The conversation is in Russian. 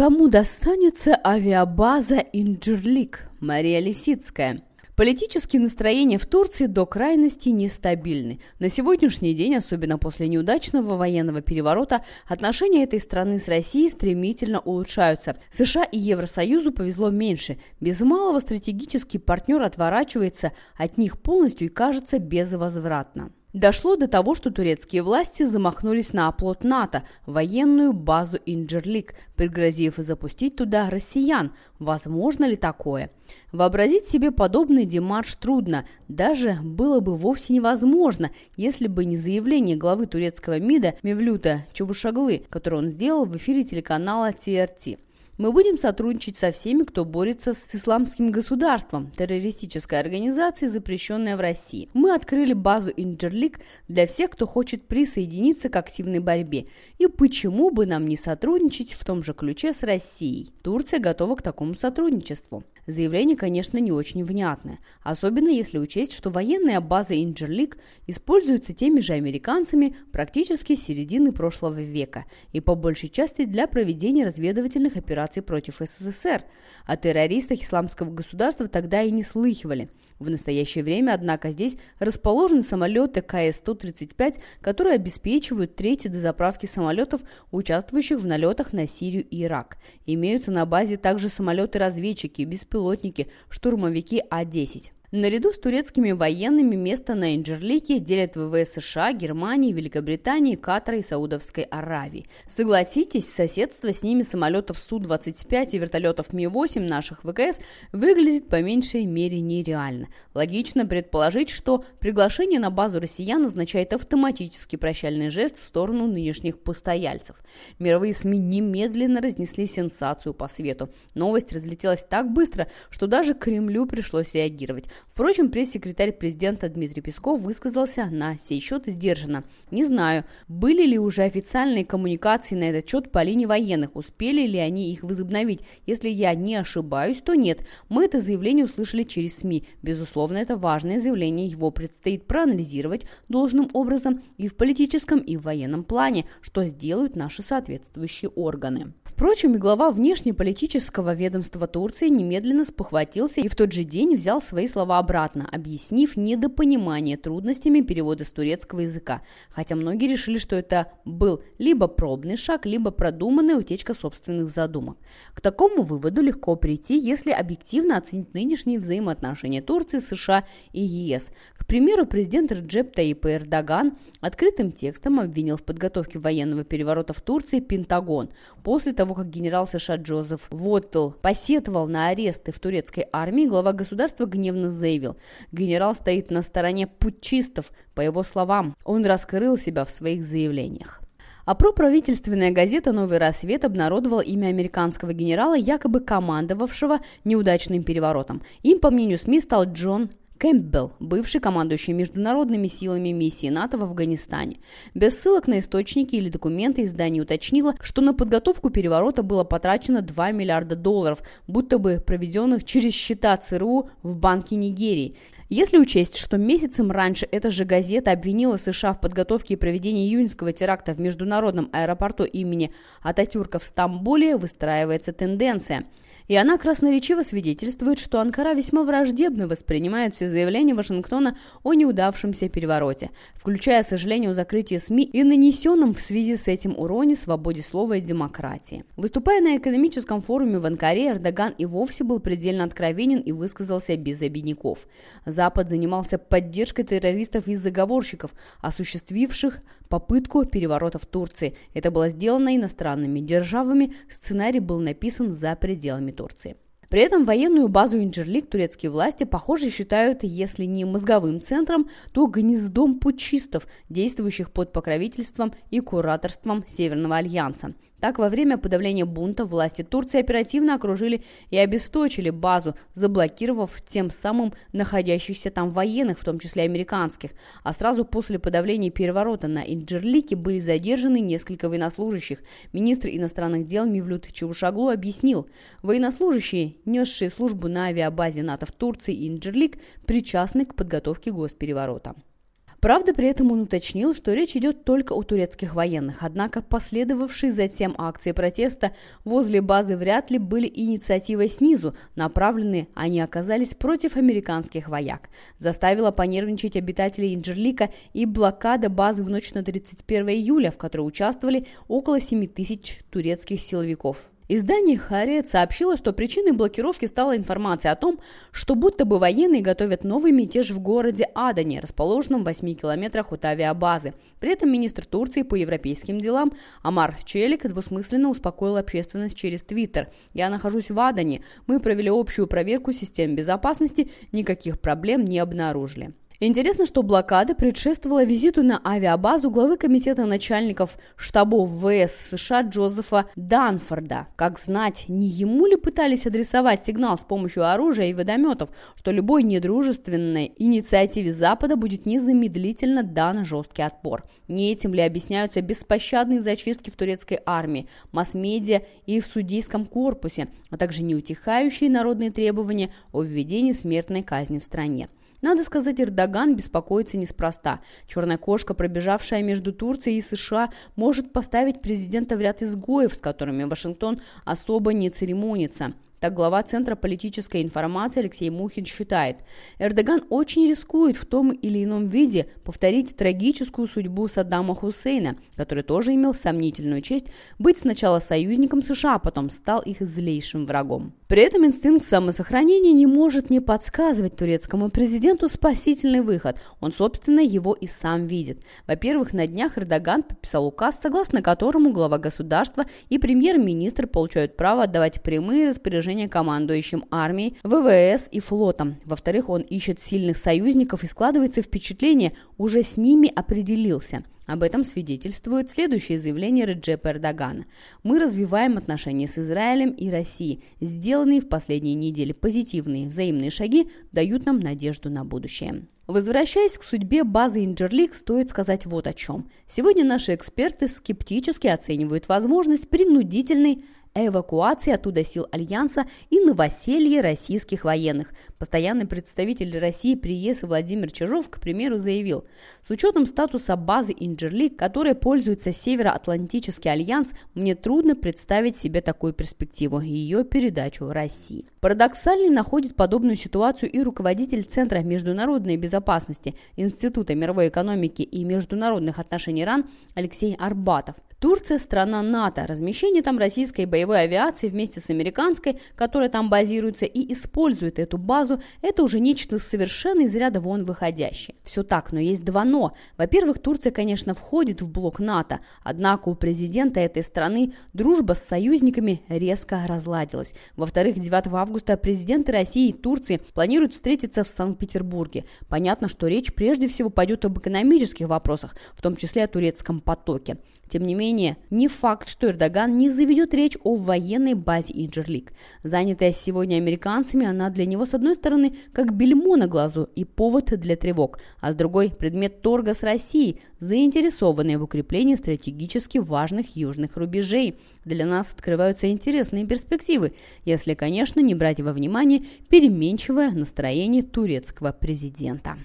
Кому достанется авиабаза Инджерлик? Мария Лисицкая. Политические настроения в Турции до крайности нестабильны. На сегодняшний день, особенно после неудачного военного переворота, отношения этой страны с Россией стремительно улучшаются. США и Евросоюзу повезло меньше. Без малого стратегический партнер отворачивается от них полностью и кажется безвозвратно. Дошло до того, что турецкие власти замахнулись на оплот НАТО, военную базу Инджерлик, пригрозив запустить туда россиян. Возможно ли такое? Вообразить себе подобный демарш трудно, даже было бы вовсе невозможно, если бы не заявление главы турецкого МИДа Мевлюта Чувушаглы, которое он сделал в эфире телеканала ТРТ. Мы будем сотрудничать со всеми, кто борется с исламским государством, террористической организацией, запрещенной в России. Мы открыли базу Инджерлик для всех, кто хочет присоединиться к активной борьбе. И почему бы нам не сотрудничать в том же ключе с Россией? Турция готова к такому сотрудничеству. Заявление, конечно, не очень внятное, особенно если учесть, что военная база Инджерлик используется теми же американцами практически с середины прошлого века и по большей части для проведения разведывательных операций против СССР. О террористах исламского государства тогда и не слыхивали. В настоящее время, однако, здесь расположены самолеты КС-135, которые обеспечивают трети дозаправки самолетов, участвующих в налетах на Сирию и Ирак. Имеются на базе также самолеты-разведчики, беспилотники, штурмовики А-10. Наряду с турецкими военными место на Инджерлике делят ВВС США, Германии, Великобритании, Катара и Саудовской Аравии. Согласитесь, соседство с ними самолетов Су-25 и вертолетов Ми-8 наших ВКС выглядит по меньшей мере нереально. Логично предположить, что приглашение на базу россиян означает автоматический прощальный жест в сторону нынешних постояльцев. Мировые СМИ немедленно разнесли сенсацию по свету. Новость разлетелась так быстро, что даже Кремлю пришлось реагировать. Впрочем, пресс-секретарь президента Дмитрий Песков высказался на сей счет сдержанно. Не знаю, были ли уже официальные коммуникации на этот счет по линии военных, успели ли они их возобновить. Если я не ошибаюсь, то нет. Мы это заявление услышали через СМИ. Безусловно, это важное заявление, его предстоит проанализировать должным образом и в политическом, и в военном плане, что сделают наши соответствующие органы. Впрочем, и глава внешнеполитического ведомства Турции немедленно спохватился и в тот же день взял свои слова обратно, объяснив недопонимание трудностями перевода с турецкого языка, хотя многие решили, что это был либо пробный шаг, либо продуманная утечка собственных задумок. К такому выводу легко прийти, если объективно оценить нынешние взаимоотношения Турции, США и ЕС. К примеру, президент Реджеп Таип Эрдоган открытым текстом обвинил в подготовке военного переворота в Турции Пентагон. После того, как генерал США Джозеф Воттл посетовал на аресты в турецкой армии, глава государства гневно заявил, генерал стоит на стороне путчистов. По его словам, он раскрыл себя в своих заявлениях. А проправительственная газета «Новый рассвет» обнародовала имя американского генерала, якобы командовавшего неудачным переворотом. Им, по мнению СМИ, стал Джон Кэмпбелл, бывший командующий международными силами миссии НАТО в Афганистане. Без ссылок на источники или документы издание уточнило, что на подготовку переворота было потрачено 2 миллиарда долларов, будто бы проведенных через счета ЦРУ в Банке Нигерии. Если учесть, что месяцем раньше эта же газета обвинила США в подготовке и проведении июньского теракта в международном аэропорту имени Ататюрка в Стамбуле, выстраивается тенденция – и она красноречиво свидетельствует, что Анкара весьма враждебно воспринимает все заявления Вашингтона о неудавшемся перевороте, включая сожаление о закрытии СМИ и нанесенном в связи с этим уроне свободе слова и демократии. Выступая на экономическом форуме в Анкаре, Эрдоган и вовсе был предельно откровенен и высказался без обидников. Запад занимался поддержкой террористов и заговорщиков, осуществивших попытку переворота в Турции. Это было сделано иностранными державами, сценарий был написан за пределами Турции. При этом военную базу Инджерлик турецкие власти, похоже, считают, если не мозговым центром, то гнездом путчистов, действующих под покровительством и кураторством Северного альянса. Так, во время подавления бунта власти Турции оперативно окружили и обесточили базу, заблокировав тем самым находящихся там военных, в том числе американских. А сразу после подавления переворота на Инджерлике были задержаны несколько военнослужащих. Министр иностранных дел Мивлют Чавушаглу объяснил, военнослужащие, несшие службу на авиабазе НАТО в Турции и Инджерлик, причастны к подготовке госпереворота. Правда, при этом он уточнил, что речь идет только о турецких военных, однако последовавшие затем акции протеста возле базы вряд ли были инициативой снизу, направленные они оказались против американских вояк. Заставила понервничать обитателей Инджерлика и блокада базы в ночь на 31 июля, в которой участвовали около 7 тысяч турецких силовиков. Издание «Хариет» сообщило, что причиной блокировки стала информация о том, что будто бы военные готовят новый мятеж в городе Адане, расположенном в 8 километрах от авиабазы. При этом министр Турции по европейским делам Амар Челик двусмысленно успокоил общественность через Твиттер. «Я нахожусь в Адане. Мы провели общую проверку систем безопасности. Никаких проблем не обнаружили». Интересно, что блокада предшествовала визиту на авиабазу главы комитета начальников штабов ВС США Джозефа Данфорда. Как знать, не ему ли пытались адресовать сигнал с помощью оружия и водометов, что любой недружественной инициативе Запада будет незамедлительно дан жесткий отпор? Не этим ли объясняются беспощадные зачистки в турецкой армии, масс-медиа и в судейском корпусе, а также неутихающие народные требования о введении смертной казни в стране? Надо сказать, Эрдоган беспокоится неспроста. Черная кошка, пробежавшая между Турцией и США, может поставить президента в ряд изгоев, с которыми Вашингтон особо не церемонится. Так глава Центра политической информации Алексей Мухин считает, Эрдоган очень рискует в том или ином виде повторить трагическую судьбу Саддама Хусейна, который тоже имел сомнительную честь быть сначала союзником США, а потом стал их злейшим врагом. При этом инстинкт самосохранения не может не подсказывать турецкому президенту спасительный выход. Он, собственно, его и сам видит. Во-первых, на днях Эрдоган подписал указ, согласно которому глава государства и премьер-министр получают право отдавать прямые распоряжения командующим армией, ВВС и флотом. Во-вторых, он ищет сильных союзников и складывается впечатление, уже с ними определился. Об этом свидетельствует следующее заявление Реджепа Эрдогана. «Мы развиваем отношения с Израилем и Россией. Сделанные в последние недели позитивные взаимные шаги дают нам надежду на будущее». Возвращаясь к судьбе базы Инджерлик, стоит сказать вот о чем. Сегодня наши эксперты скептически оценивают возможность принудительной эвакуации оттуда сил Альянса и новоселье российских военных. Постоянный представитель России при ЕС Владимир Чижов, к примеру, заявил, с учетом статуса базы Инджерлик, которой пользуется Североатлантический альянс, мне трудно представить себе такую перспективу, ее передачу России. Парадоксальной находит подобную ситуацию и руководитель Центра международной безопасности Института мировой экономики и международных отношений РАН Алексей Арбатов. Турция – страна НАТО. Размещение там российской боевой авиации вместе с американской, которая там базируется и использует эту базу, это уже нечто совершенно из ряда вон выходящее. Все так, но есть два «но». Во-первых, Турция, конечно, входит в блок НАТО, однако у президента этой страны дружба с союзниками резко разладилась. Во-вторых, 9 августа президенты России и Турции планируют встретиться в Санкт-Петербурге. Понятно, что речь прежде всего пойдет об экономических вопросах, в том числе о турецком потоке. Тем не менее, не факт, что Эрдоган не заведет речь о военной базе Инджерлик. Занятая сегодня американцами, она для него, с одной стороны, как бельмо на глазу и повод для тревог, а с другой – предмет торга с Россией, заинтересованные в укреплении стратегически важных южных рубежей. Для нас открываются интересные перспективы, если, конечно, не брать во внимание переменчивое настроение турецкого президента.